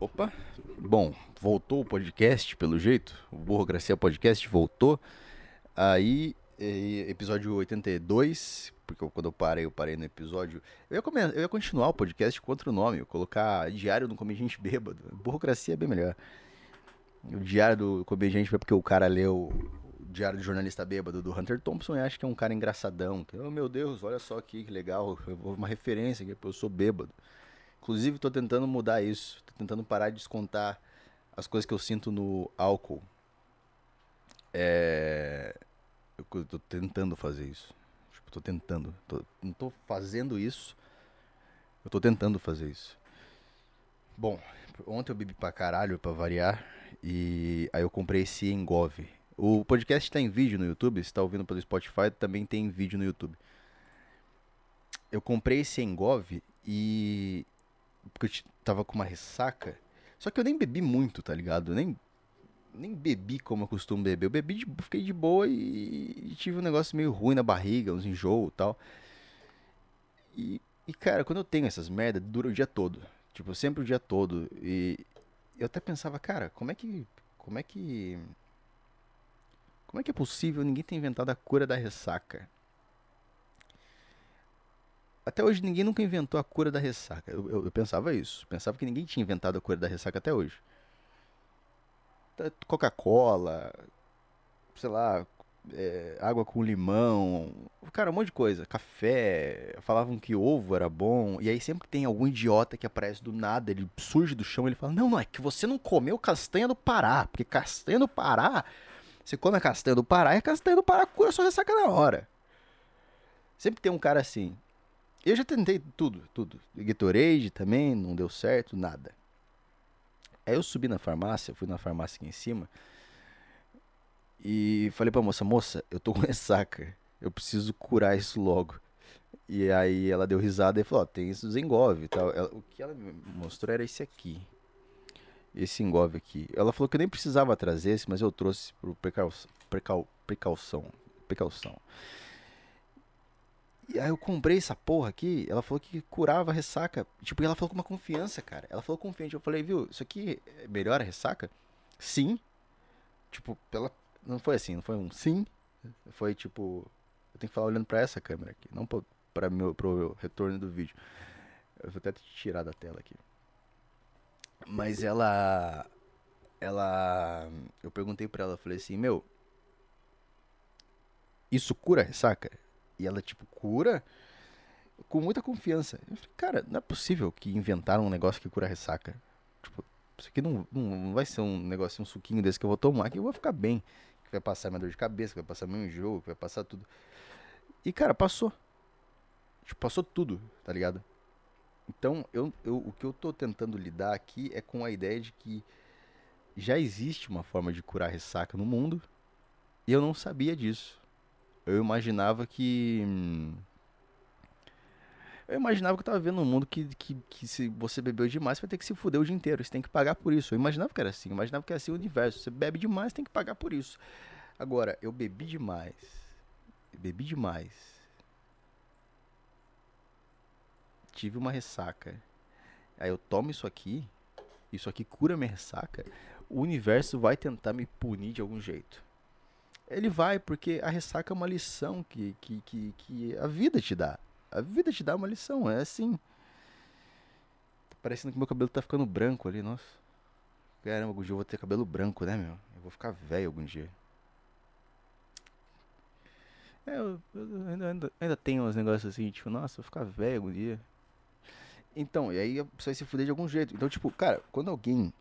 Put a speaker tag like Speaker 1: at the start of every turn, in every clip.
Speaker 1: Opa. Bom, voltou o podcast, pelo jeito. O Burrocracia Podcast voltou. Aí, eh, episódio 82, porque quando eu parei, eu parei no episódio. Eu ia, eu ia continuar o podcast com outro nome, eu colocar Diário do Comediante Bêbado. Burrocracia é bem melhor. O Diário do Comediante Bêbado, porque o cara leu o Diário do Jornalista Bêbado do Hunter Thompson e acha que é um cara engraçadão. Que, oh meu Deus, olha só aqui que legal, uma referência aqui, eu sou bêbado. Inclusive, tô tentando mudar isso. Tô tentando parar de descontar as coisas que eu sinto no álcool. É. Eu tô tentando fazer isso. Tipo, tô tentando. Tô- não tô fazendo isso. Eu tô tentando fazer isso. Bom, ontem eu bebi pra caralho, pra variar. E aí eu comprei esse Engove. O podcast tá em vídeo no YouTube. Se tá ouvindo pelo Spotify, também tem vídeo no YouTube. Eu comprei esse Engove e porque eu tava com uma ressaca. Só que eu nem bebi muito, tá ligado? Eu nem, nem bebi como eu costumo beber. Eu bebi, de, fiquei de boa e, e tive um negócio meio ruim na barriga, uns enjoo e tal. E, e, cara, quando eu tenho essas merdas, dura o dia todo. Tipo, sempre o dia todo. E eu até pensava, cara, como é que. Como é que. Como é que é possível ninguém ter inventado a cura da ressaca? Até hoje ninguém nunca inventou a cura da ressaca. Eu, eu- eu pensava isso. Pensava que ninguém tinha inventado a cura da ressaca até hoje. Tá, Coca-Cola, sei lá, é, água com limão, cara, um monte de coisa. Café, falavam que ovo era bom. E aí sempre tem algum idiota que aparece do nada, ele surge do chão ele fala: Não, não, é que você não comeu castanha do Pará. Porque castanha do Pará, você come a castanha do Pará e a castanha do Pará cura sua ressaca na hora. Sempre tem um cara assim. Eu já tentei tudo, tudo. Gatorade também, não deu certo, nada. Aí eu subi na farmácia, fui na farmácia aqui em cima. E falei pra moça, moça, eu tô com ressaca. Eu preciso curar isso logo. E aí ela deu risada e falou, ó, tem isso Zengove e tal. Ela- o que ela me mostrou era esse aqui. Esse Engove aqui. Ela falou que eu nem precisava trazer esse, mas eu trouxe por precau, precau, precaução. Precaução. E aí eu comprei essa porra aqui, ela falou que curava a ressaca. Tipo, e ela falou com uma confiança, cara. Ela falou confiante. Eu falei, viu, isso aqui melhora a ressaca? Sim. Tipo, pela. Não foi assim, não foi um sim. Foi tipo. Eu tenho que falar olhando pra essa câmera aqui, não pra, pra meu, pro retorno do vídeo. Eu vou até tirar da tela aqui. Mas ela. Ela. Eu perguntei pra ela, falei assim, meu. Isso cura a ressaca? E ela, tipo, cura com muita confiança. Eu falei, cara, não é possível que inventaram um negócio que cura ressaca. Tipo, isso aqui não, não, não vai ser um negócio, um suquinho desse que eu vou tomar, que eu vou ficar bem. Que vai passar minha dor de cabeça, que vai passar meu enjoo, que vai passar tudo. E, cara, passou. Tipo, passou tudo, tá ligado? Então, eu, eu, o que eu tô tentando lidar aqui é com a ideia de que já existe uma forma de curar ressaca no mundo e eu não sabia disso. Eu imaginava que. hum, Eu imaginava que eu tava vendo um mundo que, que, que se você bebeu demais, você vai ter que se fuder o dia inteiro. Você tem que pagar por isso. Eu imaginava que era assim. Eu imaginava que era assim o universo. Você bebe demais, tem que pagar por isso. Agora, eu bebi demais. Bebi demais. Tive uma ressaca. Aí eu tomo isso aqui. Isso aqui cura minha ressaca. O universo vai tentar me punir de algum jeito. Ele vai, porque a ressaca é uma lição que, que, que, que a vida te dá. A vida te dá uma lição, é assim. Tá parecendo que meu cabelo tá ficando branco ali, nossa. Caramba, algum dia eu vou ter cabelo branco, né, meu? Eu vou ficar velho algum dia. É, eu, eu ainda, ainda, ainda tenho uns negócios assim, tipo, nossa, eu vou ficar velho algum dia. Então, e aí você vai se fuder de algum jeito. Então, tipo, cara, quando alguém.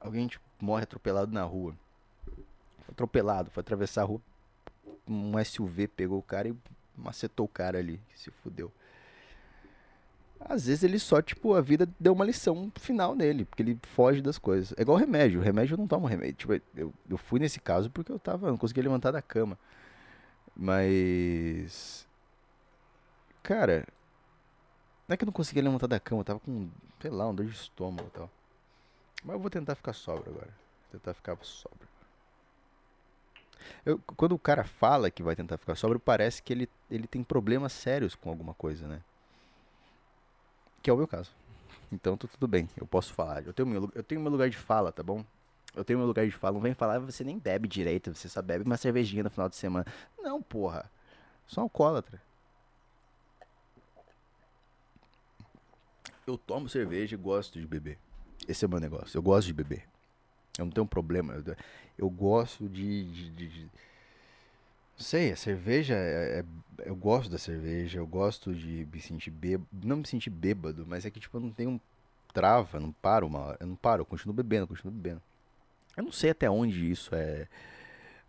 Speaker 1: Alguém, tipo, morre atropelado na rua. Atropelado, foi atravessar a rua. Um SUV pegou o cara e macetou o cara ali, se fudeu. Às vezes ele só, tipo, a vida deu uma lição final nele, porque ele foge das coisas. É igual remédio, remédio eu não tomo remédio. Tipo, eu, eu fui nesse caso porque eu tava, não conseguia levantar da cama. Mas. Cara. Não é que eu não conseguia levantar da cama, eu tava com, sei lá, uma dor de estômago e tal. Mas eu vou tentar ficar sóbrio agora. Vou tentar ficar sóbrio. Eu- quando o cara fala que vai tentar ficar sóbrio, parece que ele, ele tem problemas sérios com alguma coisa, né? Que é o meu caso. Então tudo bem, eu posso falar. Eu tenho, meu, eu tenho meu lugar de fala, tá bom? Eu tenho meu lugar de fala. Não vem falar, você nem bebe direito, você só bebe uma cervejinha no final de semana. Não, porra. Sou alcoólatra. Eu tomo cerveja e gosto de beber. Esse é o meu negócio. Eu gosto de beber. Eu não tenho problema. Eu, eu gosto de, de, de, de. Sei, a cerveja. É, é, eu gosto da cerveja. Eu gosto de me sentir bêbado. Não me sentir bêbado, mas é que tipo, eu não tenho trava, não paro uma hora. Eu não paro, eu continuo bebendo, eu continuo bebendo. Eu não sei até onde isso é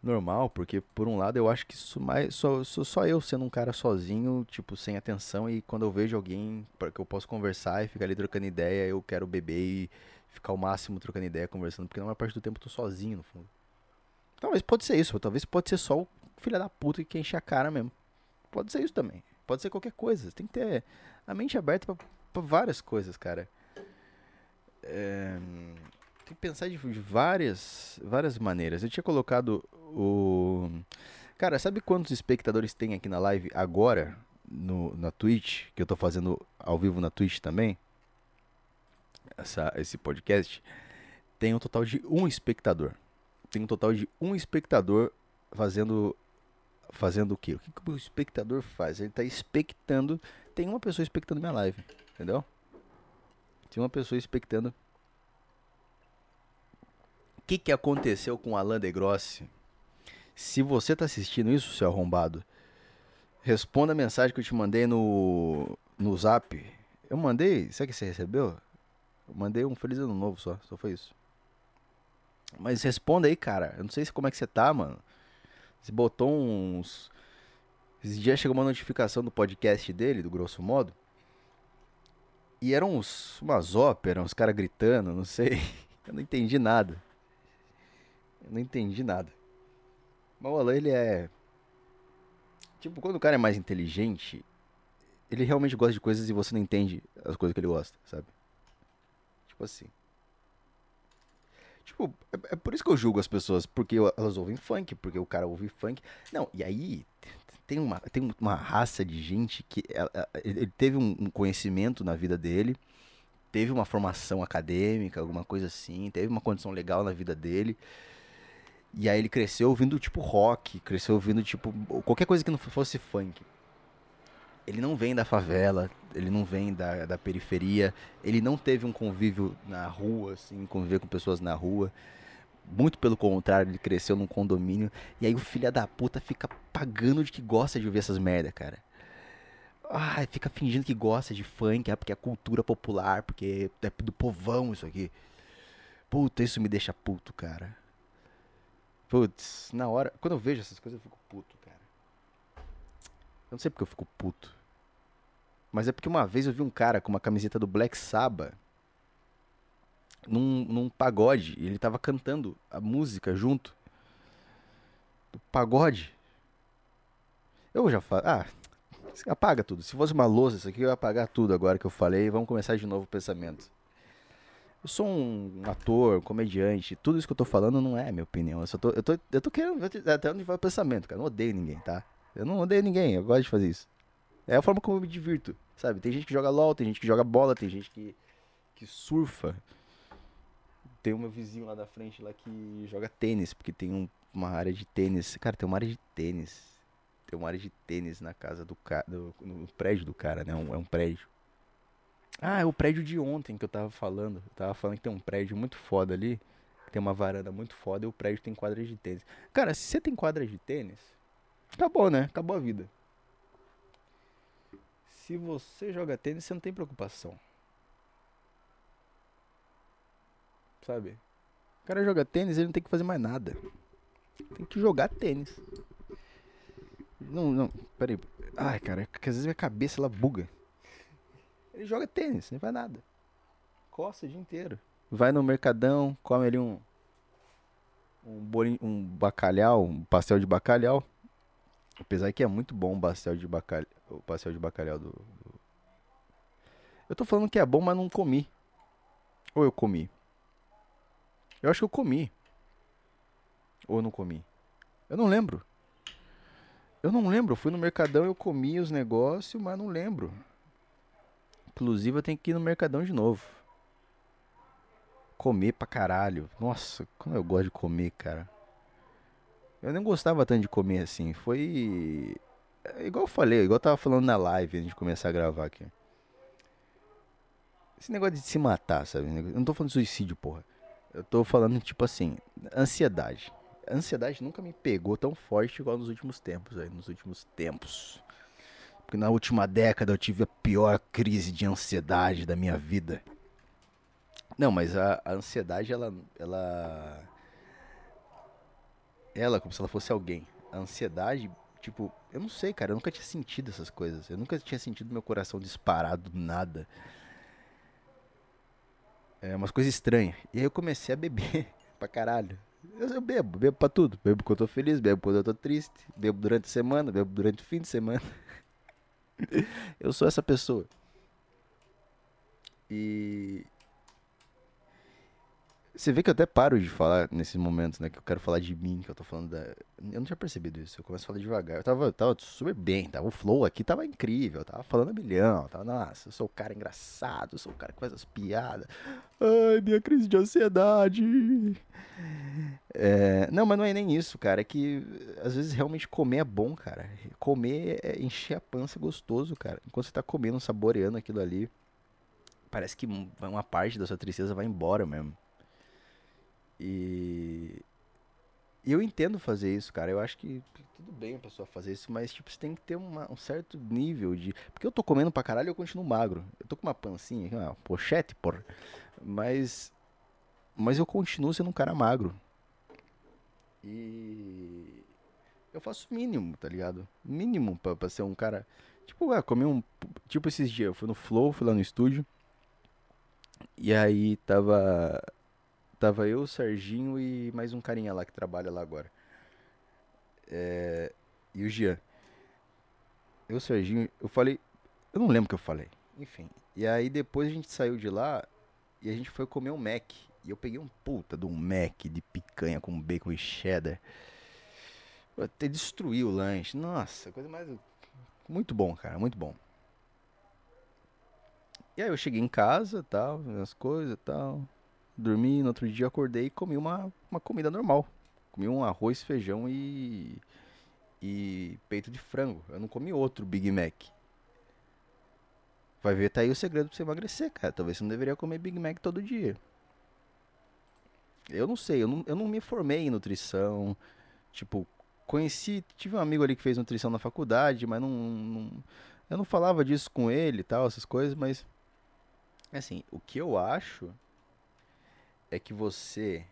Speaker 1: normal, porque por um lado eu acho que isso mais sou, sou só eu sendo um cara sozinho, tipo, sem atenção, e quando eu vejo alguém que eu possa conversar e ficar ali trocando ideia, eu quero beber e ficar o máximo trocando ideia, conversando, porque na maior parte do tempo eu tô sozinho, no fundo. Talvez pode ser isso, talvez pode ser só o filho da puta que enche a cara mesmo. Pode ser isso também. Pode ser qualquer coisa. Tem que ter a mente aberta para várias coisas, cara. É, tem que pensar de, de várias, várias maneiras. Eu tinha colocado o. Cara, sabe quantos espectadores tem aqui na live agora? No, na Twitch, que eu tô fazendo ao vivo na Twitch também. Essa, esse podcast. Tem um total de um espectador. Tem um total de um espectador fazendo. Fazendo o quê? O que, que o espectador faz? Ele tá expectando. Tem uma pessoa expectando minha live. Entendeu? Tem uma pessoa expectando que, que aconteceu com o Alain de Grossi? Se você tá assistindo isso, seu arrombado, responda a mensagem que eu te mandei no, no zap. Eu mandei, sabe que você recebeu? Eu mandei um feliz ano novo só, só foi isso. Mas responda aí, cara. Eu não sei como é que você tá, mano. Você botou uns. Esse dia chegou uma notificação do podcast dele, do grosso modo. E eram uns, umas óperas, uns caras gritando, não sei. Eu não entendi nada. Eu não entendi nada. Mas o Alan, ele é. Tipo, quando o cara é mais inteligente, ele realmente gosta de coisas e você não entende as coisas que ele gosta, sabe? Tipo assim. Tipo, é, é por isso que eu julgo as pessoas, porque elas ouvem funk, porque o cara ouve funk. Não, e aí tem uma, tem uma raça de gente que ela, ele teve um conhecimento na vida dele, teve uma formação acadêmica, alguma coisa assim, teve uma condição legal na vida dele. E aí ele cresceu ouvindo tipo rock, cresceu ouvindo tipo qualquer coisa que não fosse funk. Ele não vem da favela, ele não vem da, da periferia, ele não teve um convívio na rua, assim, conviver com pessoas na rua. Muito pelo contrário, ele cresceu num condomínio. E aí o filho da puta fica pagando de que gosta de ouvir essas merda, cara. Ah, fica fingindo que gosta de funk, ah, porque é cultura popular, porque é do povão isso aqui. Puta, isso me deixa puto, cara. Putz, na hora. Quando eu vejo essas coisas, eu fico puto, cara. Eu não sei porque eu fico puto. Mas é porque uma vez eu vi um cara com uma camiseta do Black Sabbath num, num pagode. E ele tava cantando a música junto. Do pagode. Eu já falo. Ah, apaga tudo. Se fosse uma louça isso aqui, eu ia apagar tudo agora que eu falei. Vamos começar de novo o pensamento. Eu sou um ator, um comediante, tudo isso que eu tô falando não é minha opinião. Eu, só tô, eu, tô, eu tô querendo até onde vai o pensamento, cara. Eu não odeio ninguém, tá? Eu não odeio ninguém, eu gosto de fazer isso. É a forma como eu me divirto, sabe? Tem gente que joga LOL, tem gente que joga bola, tem gente que, que surfa. Tem um meu vizinho lá da frente lá que joga tênis, porque tem um, uma área de tênis. Cara, tem uma área de tênis. Tem uma área de tênis na casa do cara, no prédio do cara, né? Um, é um prédio. Ah, é o prédio de ontem que eu tava falando. Eu tava falando que tem um prédio muito foda ali. Tem uma varanda muito foda e o prédio tem quadra de tênis. Cara, se você tem quadra de tênis, acabou, né? Acabou a vida. Se você joga tênis, você não tem preocupação. Sabe? O cara joga tênis, ele não tem que fazer mais nada. Tem que jogar tênis. Não, não, peraí. Ai, cara, é que às vezes minha cabeça ela buga. Ele joga tênis, não faz nada. Costa o dia inteiro. Vai no mercadão, come ali um. Um, bolinho, um bacalhau, um pastel de bacalhau. Apesar que é muito bom o pastel de bacalhau, o pastel de bacalhau do, do, Eu tô falando que é bom, mas não comi. Ou eu comi? Eu acho que eu comi. Ou não comi? Eu não lembro. Eu não lembro. Eu fui no Mercadão, eu comi os negócios, mas não lembro. Inclusive eu tenho que ir no Mercadão de novo. Comer pra caralho. Nossa, como eu gosto de comer, cara. Eu nem gostava tanto de comer assim. Foi. É Igual eu falei, igual eu tava falando na live antes de começar a gravar aqui. Esse negócio de se matar, sabe? Eu não tô falando de suicídio, porra. Eu tô falando, tipo assim, ansiedade. A ansiedade nunca me pegou tão forte igual nos últimos tempos, aí, nos últimos tempos. Porque na última década eu tive a pior crise de ansiedade da minha vida. Não, mas a, a ansiedade, ela, ela. Ela, como se ela fosse alguém. A ansiedade, tipo, eu não sei, cara, eu nunca tinha sentido essas coisas. Eu nunca tinha sentido meu coração disparado do nada. É umas coisas estranhas. E aí eu comecei a beber pra caralho. Eu, eu bebo, bebo pra tudo. Bebo quando eu tô feliz, bebo quando eu tô triste. Bebo durante a semana, bebo durante o fim de semana. eu sou essa pessoa. E. Você vê que eu até paro de falar nesses momentos, né? Que eu quero falar de mim, que eu tô falando da. Eu não tinha percebido isso, eu começo a falar devagar. Eu tava, tava super bem, tava, o flow aqui tava incrível, eu tava falando a milhão, tava, nossa, eu sou o cara engraçado, eu sou o cara que faz as piadas. Ai, minha crise de ansiedade. É, não, mas não é nem isso, cara. É que às vezes realmente comer é bom, cara. Comer é encher a pança gostoso, cara. Enquanto você tá comendo, saboreando aquilo ali, parece que uma parte da sua tristeza vai embora mesmo. E eu entendo fazer isso, cara. Eu acho que tudo bem a pessoa fazer isso, mas tipo, você tem que ter uma- um certo nível de. Porque eu tô comendo pra caralho e eu continuo magro. Eu tô com uma pancinha uma pochete, porra. Mas. Mas eu continuo sendo um cara magro. E. Eu faço o mínimo, tá ligado? Mínimo pra, pra ser um cara. Tipo, ah, comer um. Tipo esses dias, eu fui no Flow, fui lá no estúdio. E aí tava. Tava eu, o Serginho e mais um carinha lá que trabalha lá agora. É, e o Jean. Eu, o Serginho, eu falei. Eu não lembro o que eu falei. Enfim. E aí depois a gente saiu de lá e a gente foi comer um Mac. E eu peguei um puta de um Mac de picanha com bacon e cheddar. Eu até destruí o lanche. Nossa, coisa mais. Muito bom, cara, muito bom. E aí eu cheguei em casa, tal, as coisas, tal. Dormi, no outro dia acordei e comi uma, uma comida normal. Comi um arroz, feijão e. e peito de frango. Eu não comi outro Big Mac. Vai ver, tá aí o segredo pra você emagrecer, cara. Talvez você não deveria comer Big Mac todo dia. Eu não sei, eu não, eu não me formei em nutrição. Tipo, conheci, tive um amigo ali que fez nutrição na faculdade, mas não, não- eu não falava disso com ele e tal, essas coisas, mas assim, o que eu acho é que você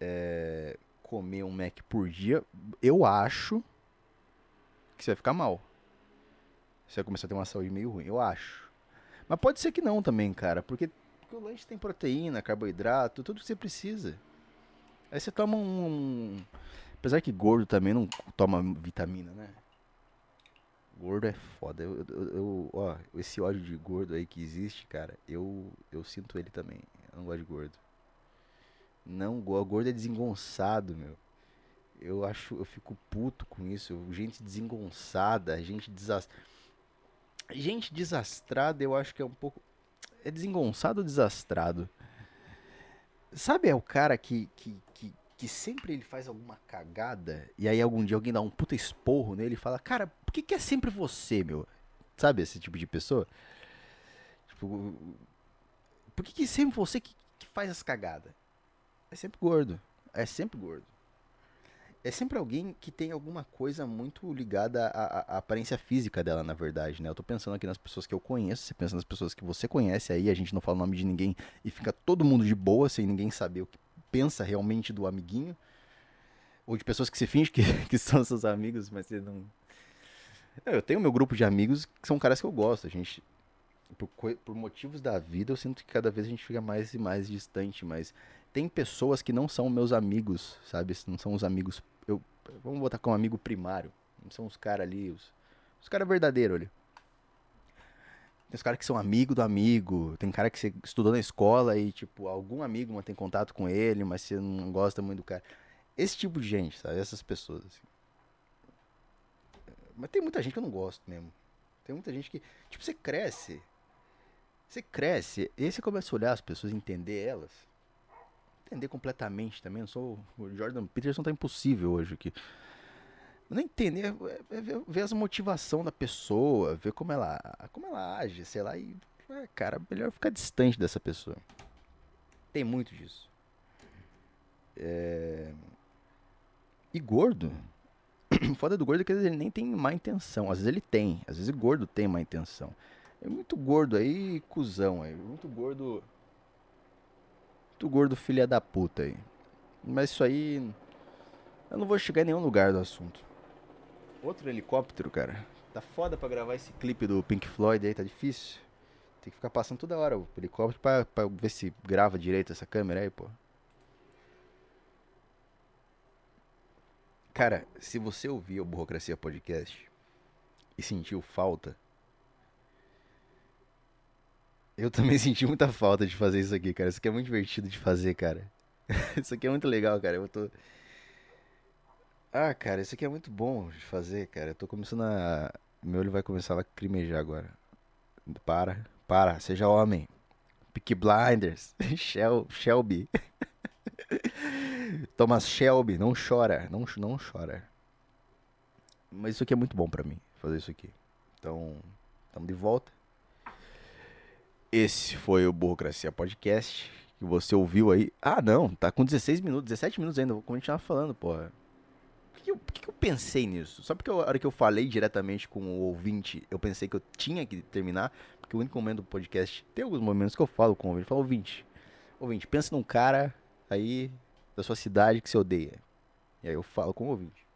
Speaker 1: é, comer um Mac por dia, eu acho que você vai ficar mal. Você vai começar a ter uma saúde meio ruim, eu acho. Mas pode ser que não também, cara, porque, porque o lanche tem proteína, carboidrato, tudo que você precisa. Aí você toma um. um- Apesar que gordo também não toma vitamina, né? Gordo é foda. Eu, eu- eu- ó, esse ódio de gordo aí que existe, cara, eu, eu sinto ele também. Eu não gosto de gordo. Não. Gordo é desengonçado, meu. Eu acho, eu fico puto com isso. Gente desengonçada, gente desas... Gente desastrada, eu acho que é um pouco. É desengonçado ou desastrado? Sabe, é o cara que, que, que, que sempre ele faz alguma cagada e aí algum dia alguém dá um puta esporro nele e fala, cara, por que, que é sempre você, meu? Sabe esse tipo de pessoa? Tipo, por que, que sempre você que, que faz as cagadas? É sempre gordo. É sempre gordo. É sempre alguém que tem alguma coisa muito ligada à, à- aparência física dela, na verdade, né? Eu tô pensando aqui nas pessoas que eu conheço, você pensa nas pessoas que você conhece aí, a gente não fala o nome de ninguém e fica todo mundo de boa, sem ninguém saber o que pensa realmente do amiguinho. Ou de pessoas que se finge que, que são seus amigos, mas você não. Eu tenho meu grupo de amigos que são caras que eu gosto. A gente. Por, por motivos da vida, eu sinto que cada vez a gente fica mais e mais distante, mas tem pessoas que não são meus amigos, sabe? Não são os amigos. Eu, vamos botar como amigo primário. Não são os caras ali, os, os caras verdadeiros ali. Tem os caras que são amigo do amigo. Tem cara que você estudou na escola e, tipo, algum amigo mantém contato com ele, mas você não gosta muito do cara. Esse tipo de gente, sabe? Essas pessoas, assim. Mas tem muita gente que eu não gosto mesmo. Tem muita gente que. Tipo, você cresce. Você cresce. E aí você começa a olhar as pessoas, entender elas. Entender completamente também. Eu sou. O Jordan Peterson tá impossível hoje aqui. Não entender, é, é ver, ver as motivação da pessoa, ver como ela, como ela age, sei lá, e. É, cara, melhor ficar distante dessa pessoa. Tem muito disso. É... E gordo. Foda do gordo é que ele nem tem má intenção. Às vezes ele tem. Às vezes gordo tem má intenção. É muito gordo aí, cuzão aí. Muito gordo. Muito gordo, filha da puta aí. Mas isso aí. Eu não vou chegar em nenhum lugar do assunto. Outro helicóptero, cara. Tá foda pra gravar esse clipe do Pink Floyd aí, tá difícil. Tem que ficar passando toda hora o helicóptero pra, pra ver se grava direito essa câmera aí, pô. Cara, se você ouvir o Burocracia Podcast e sentiu falta, eu também senti muita falta de fazer isso aqui, cara. Isso aqui é muito divertido de fazer, cara. isso aqui é muito legal, cara. Eu tô. Ah, cara, isso aqui é muito bom de fazer, cara. Eu tô começando a. Meu olho vai começar a lacrimejar agora. Para, para, seja homem. Peaky Blinders, Shel Shelby. Thomas Shelby, não chora, não, não chora. Mas isso aqui é muito bom pra mim, fazer isso aqui. Então, estamos de volta. Esse foi o Burocracia Podcast, que você ouviu aí. Ah, não, tá com 16 minutos, 17 minutos ainda, vou continuar falando, porra. Por que, eu, que eu pensei nisso? Só porque a hora que eu falei diretamente com o ouvinte, eu pensei que eu tinha que terminar, porque o único momento do podcast, tem alguns momentos que eu falo com o ouvinte, eu falo, ouvinte, ouvinte, pensa num cara aí da sua cidade que você odeia. E aí eu falo com o ouvinte.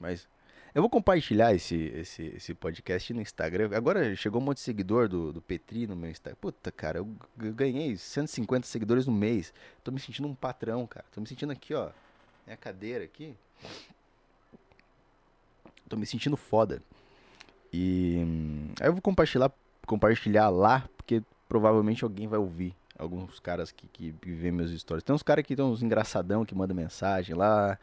Speaker 1: Mas eu vou compartilhar esse, esse, esse podcast no Instagram. Agora chegou um monte de seguidor do, do Petri no meu Instagram. Puta, cara, eu ganhei 150 seguidores no mês. Tô me sentindo um patrão, cara. Tô me sentindo aqui, ó. Minha cadeira aqui. Tô me sentindo foda. E hum, aí eu vou compartilhar, compartilhar lá, porque provavelmente alguém vai ouvir alguns caras que, que, vê meus stories. Tem uns caras que tem uns engraçadão que mandam mensagem lá.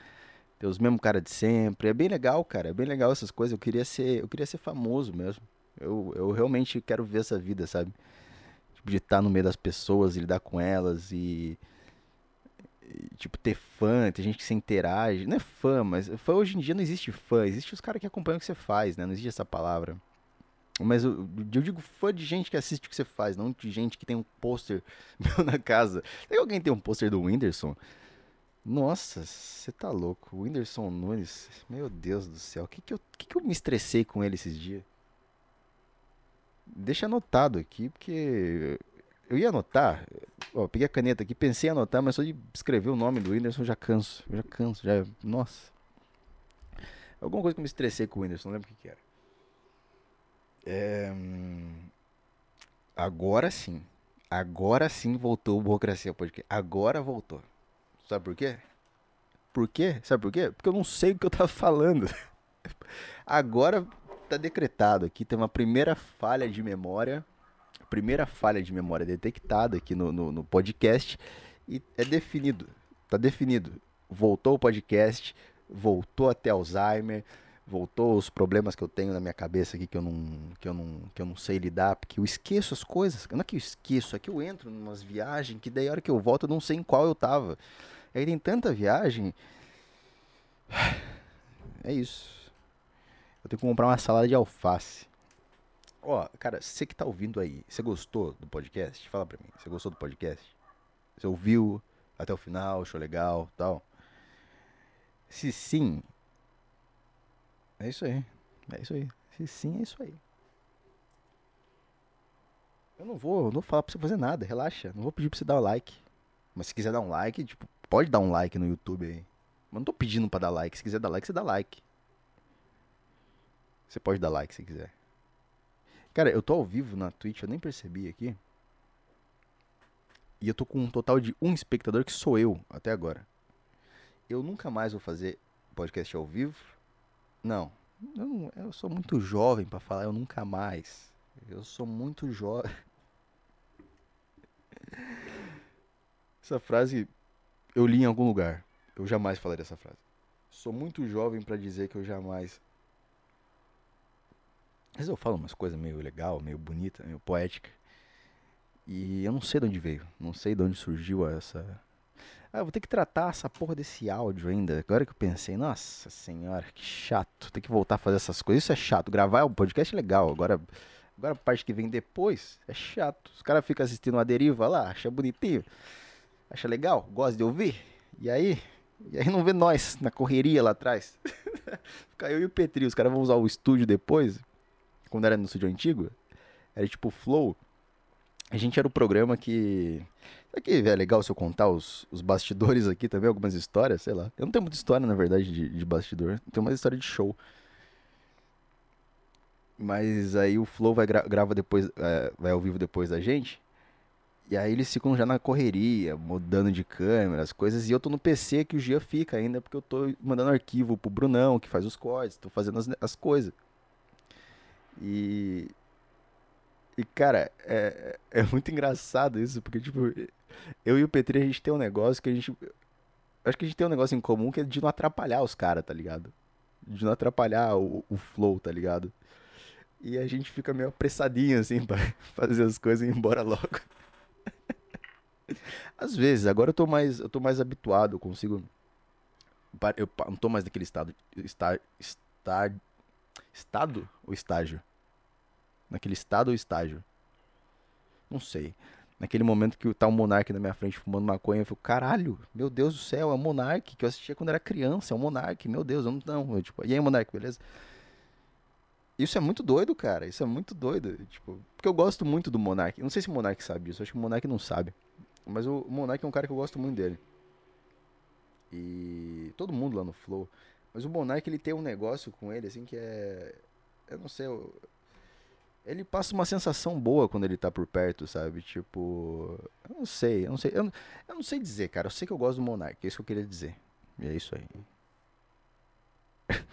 Speaker 1: Tem os mesmos caras de sempre. É bem legal, cara. É bem legal essas coisas. Eu queria ser, eu queria ser famoso mesmo. Eu, eu realmente quero ver essa vida, sabe? Tipo, de estar no meio das pessoas e lidar com elas e, e. tipo, ter fã, ter gente que se interage. Não é fã, mas fã hoje em dia não existe fã. Existe os caras que acompanham o que você faz, né? Não existe essa palavra. Mas eu, eu, digo fã de gente que assiste o que você faz, não de gente que tem um pôster meu na casa. Tem alguém que tem um pôster do Whindersson? Nossa, você tá louco. O Whindersson Nunes, meu Deus do céu. O que que eu, que que eu me estressei com ele esses dias? Deixa anotado aqui, porque eu ia anotar. Ó, peguei a caneta aqui, pensei em anotar, mas só de escrever o nome do Whindersson já canso. Já canso, já. Nossa. Alguma coisa que eu me estressei com o Whindersson, não lembro o que, que era. É... Agora sim. Agora sim voltou o Burocracia Podcast. Agora voltou. Sabe por quê? Por quê? Sabe por quê? Porque eu não sei o que eu tava falando. Agora tá decretado aqui. Tem uma primeira falha de memória. Primeira falha de memória detectada aqui no, no, no podcast. E é definido. Tá definido. Voltou o podcast. Voltou até Alzheimer voltou os problemas que eu tenho na minha cabeça aqui que eu não que eu não que eu não sei lidar, porque eu esqueço as coisas. Não é que eu esqueço, é que eu entro em umas viagens que daí a hora que eu volto eu não sei em qual eu tava. Aí tem tanta viagem. É isso. Eu tenho que comprar uma salada de alface. Ó, cara, você que tá ouvindo aí, você gostou do podcast? Fala pra mim. Você gostou do podcast? Você ouviu até o final, achou legal, tal? Se sim, é isso aí. É isso aí. Se sim, é isso aí. Eu não vou, não vou falar pra você fazer nada, relaxa. Não vou pedir pra você dar o like. Mas se quiser dar um like, tipo, pode dar um like no YouTube aí. Mas não tô pedindo pra dar like. Se quiser dar like, você dá like. Você pode dar like se quiser. Cara, eu tô ao vivo na Twitch, eu nem percebi aqui. E eu tô com um total de um espectador que sou eu até agora. Eu nunca mais vou fazer podcast ao vivo. Não, eu, não, eu sou muito jovem para falar eu nunca mais. Eu sou muito jovem. Essa frase eu li em algum lugar. Eu jamais falarei essa frase. Sou muito jovem para dizer que eu jamais Às vezes eu falo umas coisas meio legal, meio bonita, meio poética. E eu não sei de onde veio. Não sei de onde surgiu essa. Ah, vou ter que tratar essa porra desse áudio ainda. Agora que eu pensei, nossa senhora, que chato. Tem que voltar a fazer essas coisas. Isso é chato. Gravar um podcast é legal. Agora, agora a parte que vem depois é chato. Os caras ficam assistindo uma deriva lá, acha bonitinho. Acha legal, gosta de ouvir. E aí? E aí não vê nós na correria lá atrás. Fica eu e o Petri. Os caras vão usar o estúdio depois. Quando era no estúdio antigo. Era tipo Flow. A gente era o programa que. Aqui é legal se eu contar os, os bastidores aqui também, algumas histórias, sei lá. Eu não tenho muita história, na verdade, de, de bastidor. Eu tenho uma história de show. Mas aí o Flow vai gra grava depois, é, vai ao vivo depois da gente. E aí eles ficam já na correria, mudando de câmera, as coisas. E eu tô no PC que o Gia fica ainda, porque eu tô mandando arquivo pro Brunão, que faz os cortes, tô fazendo as, as coisas. E, e, cara, é, é muito engraçado isso, porque, tipo, eu e o Petri, a gente tem um negócio que a gente. Acho que a gente tem um negócio em comum que é de não atrapalhar os caras, tá ligado? De não atrapalhar o, o flow, tá ligado? E a gente fica meio apressadinho, assim, pra fazer as coisas e ir embora logo. Às vezes, agora eu tô mais, eu tô mais habituado, eu consigo. Eu não tô mais naquele estado. Está, está, estado ou estágio? Naquele estado ou estágio? Não sei. Naquele momento que tá um monarca na minha frente fumando maconha, eu fico, caralho, meu Deus do céu, é o monarca que eu assistia quando era criança, é o monarca, meu Deus, eu não. não eu, tipo, e aí, monarca, beleza? Isso é muito doido, cara. Isso é muito doido. Tipo, porque eu gosto muito do Monark. Não sei se o Monark sabe disso, acho que o Monark não sabe. Mas o Monark é um cara que eu gosto muito dele. E todo mundo lá no Flow. Mas o Monark ele tem um negócio com ele, assim, que é. Eu não sei. Ele passa uma sensação boa quando ele tá por perto, sabe? Tipo, eu não sei, eu não sei, eu não, eu não sei dizer, cara. Eu sei que eu gosto do Monark, é isso que eu queria dizer. E é isso aí.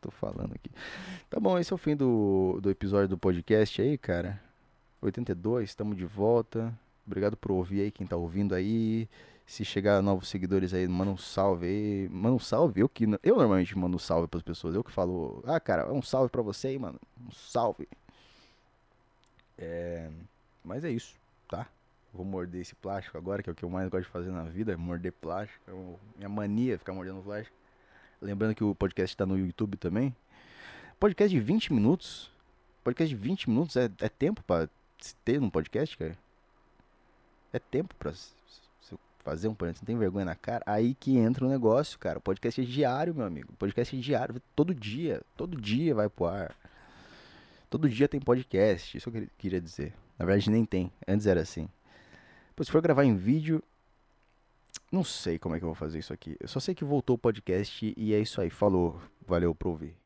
Speaker 1: Tô falando aqui. Tá bom, esse é o fim do, do episódio do podcast aí, cara. 82, estamos de volta. Obrigado por ouvir aí, quem tá ouvindo aí. Se chegar novos seguidores aí, manda um salve aí. Manda um salve. Eu que eu normalmente mando um salve pras pessoas. Eu que falo, ah, cara, um salve pra você aí, mano. Um salve. É, mas é isso, tá? Vou morder esse plástico agora, que é o que eu mais gosto de fazer na vida, morder plástico. É minha mania ficar mordendo plástico. Lembrando que o podcast está no YouTube também. Podcast de 20 minutos. Podcast de 20 minutos é, é tempo para ter num podcast, cara? É tempo pra fazer um podcast. Não tem vergonha na cara? Aí que entra o negócio, cara. O podcast é diário, meu amigo. O podcast é diário. Todo dia. Todo dia vai pro ar. Todo dia tem podcast, isso eu queria dizer. Na verdade, nem tem. Antes era assim. Pô, se for gravar em vídeo, não sei como é que eu vou fazer isso aqui. Eu só sei que voltou o podcast e é isso aí. Falou. Valeu por ouvir.